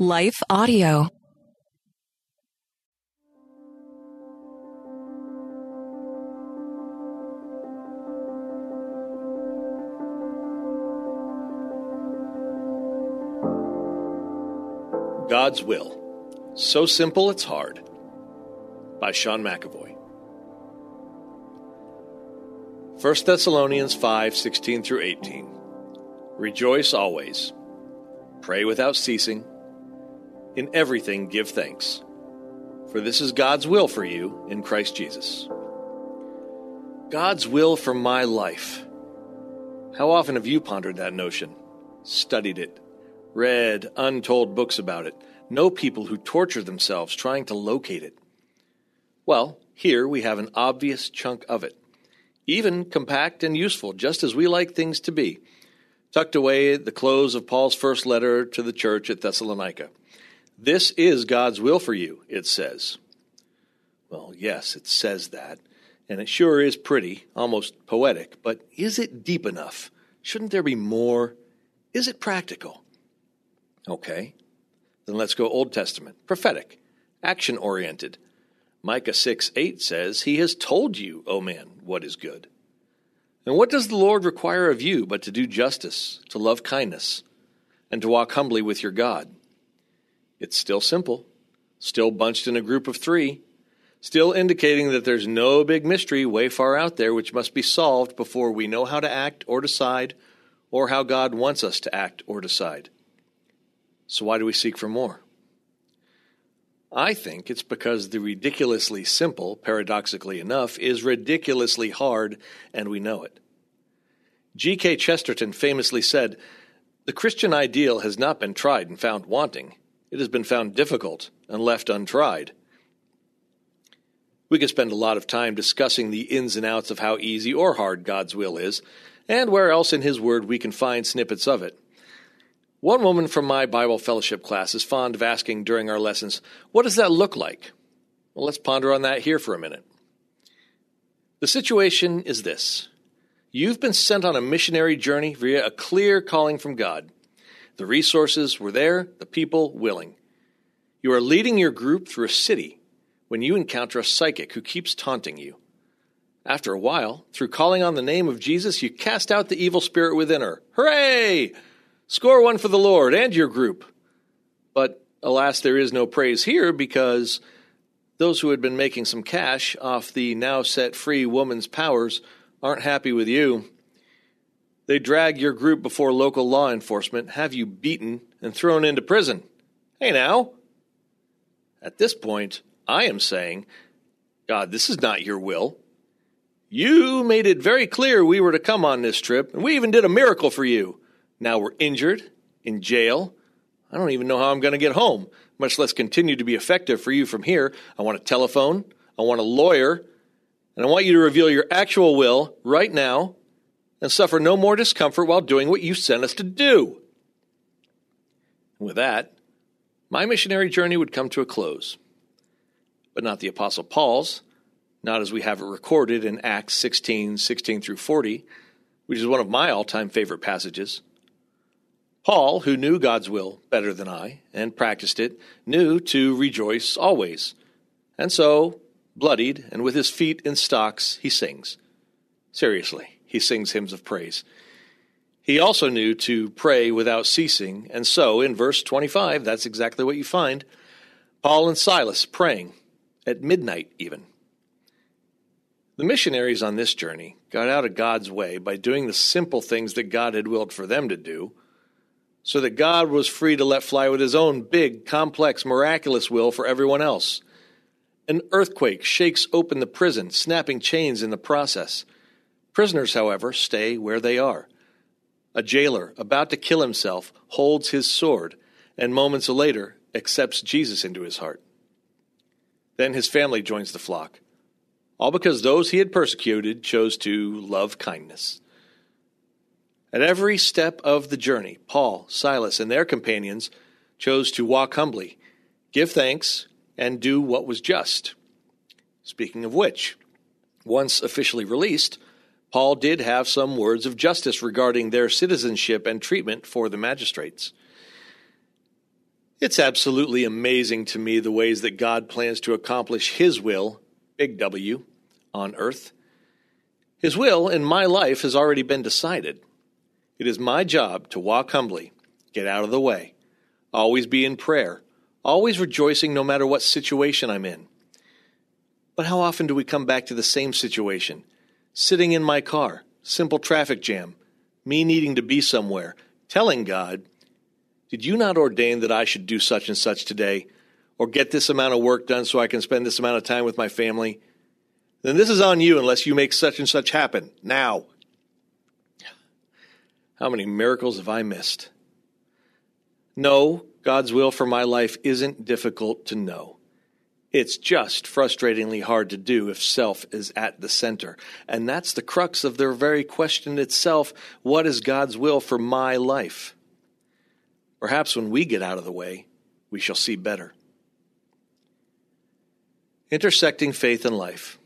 Life Audio. God's Will. So Simple It's Hard by Sean McAvoy. 1 Thessalonians 5 16 through 18. Rejoice always. Pray without ceasing. In everything give thanks. For this is God's will for you in Christ Jesus. God's will for my life. How often have you pondered that notion, studied it, read untold books about it, know people who torture themselves trying to locate it? Well, here we have an obvious chunk of it, even compact and useful, just as we like things to be, tucked away at the close of Paul's first letter to the church at Thessalonica. This is God's will for you, it says. Well, yes, it says that, and it sure is pretty, almost poetic, but is it deep enough? Shouldn't there be more? Is it practical? Okay, then let's go Old Testament, prophetic, action oriented. Micah 6 8 says, He has told you, O man, what is good. And what does the Lord require of you but to do justice, to love kindness, and to walk humbly with your God? It's still simple, still bunched in a group of three, still indicating that there's no big mystery way far out there which must be solved before we know how to act or decide, or how God wants us to act or decide. So, why do we seek for more? I think it's because the ridiculously simple, paradoxically enough, is ridiculously hard, and we know it. G.K. Chesterton famously said, The Christian ideal has not been tried and found wanting. It has been found difficult and left untried. We could spend a lot of time discussing the ins and outs of how easy or hard God's will is, and where else in His Word we can find snippets of it. One woman from my Bible fellowship class is fond of asking during our lessons, What does that look like? Well, let's ponder on that here for a minute. The situation is this You've been sent on a missionary journey via a clear calling from God. The resources were there, the people willing. You are leading your group through a city when you encounter a psychic who keeps taunting you. After a while, through calling on the name of Jesus, you cast out the evil spirit within her. Hooray! Score one for the Lord and your group. But alas, there is no praise here because those who had been making some cash off the now set free woman's powers aren't happy with you. They drag your group before local law enforcement, have you beaten, and thrown into prison. Hey now! At this point, I am saying, God, this is not your will. You made it very clear we were to come on this trip, and we even did a miracle for you. Now we're injured, in jail. I don't even know how I'm going to get home, much less continue to be effective for you from here. I want a telephone, I want a lawyer, and I want you to reveal your actual will right now and suffer no more discomfort while doing what you sent us to do. with that, my missionary journey would come to a close. But not the Apostle Paul's, not as we have it recorded in Acts 16 16 through 40, which is one of my all time favorite passages. Paul, who knew God's will better than I and practiced it, knew to rejoice always. And so, bloodied and with his feet in stocks, he sings. Seriously, he sings hymns of praise. He also knew to pray without ceasing, and so in verse 25, that's exactly what you find Paul and Silas praying, at midnight even. The missionaries on this journey got out of God's way by doing the simple things that God had willed for them to do so that God was free to let fly with his own big, complex, miraculous will for everyone else. An earthquake shakes open the prison, snapping chains in the process. Prisoners, however, stay where they are. A jailer, about to kill himself, holds his sword and moments later accepts Jesus into his heart. Then his family joins the flock, all because those he had persecuted chose to love kindness. At every step of the journey, Paul, Silas, and their companions chose to walk humbly, give thanks, and do what was just. Speaking of which, once officially released, Paul did have some words of justice regarding their citizenship and treatment for the magistrates. It's absolutely amazing to me the ways that God plans to accomplish His will, big W, on earth. His will in my life has already been decided. It is my job to walk humbly, get out of the way, always be in prayer, always rejoicing no matter what situation I'm in. But how often do we come back to the same situation? Sitting in my car, simple traffic jam, me needing to be somewhere, telling God, Did you not ordain that I should do such and such today, or get this amount of work done so I can spend this amount of time with my family? Then this is on you unless you make such and such happen now. How many miracles have I missed? No, God's will for my life isn't difficult to know. It's just frustratingly hard to do if self is at the center. And that's the crux of their very question itself what is God's will for my life? Perhaps when we get out of the way, we shall see better. Intersecting faith and life.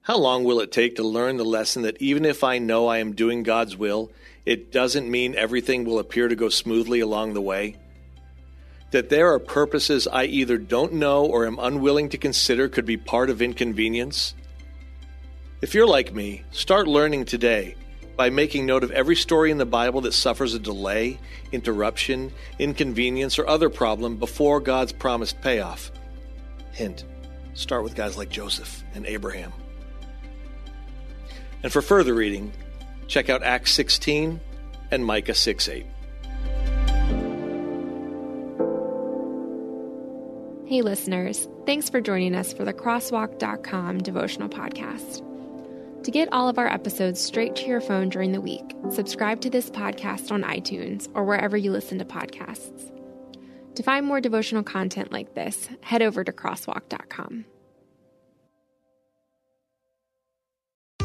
How long will it take to learn the lesson that even if I know I am doing God's will, it doesn't mean everything will appear to go smoothly along the way? That there are purposes I either don't know or am unwilling to consider could be part of inconvenience? If you're like me, start learning today by making note of every story in the Bible that suffers a delay, interruption, inconvenience, or other problem before God's promised payoff. Hint start with guys like Joseph and Abraham. And for further reading, check out Acts 16 and Micah 6 8. Hey, listeners, thanks for joining us for the Crosswalk.com devotional podcast. To get all of our episodes straight to your phone during the week, subscribe to this podcast on iTunes or wherever you listen to podcasts. To find more devotional content like this, head over to Crosswalk.com.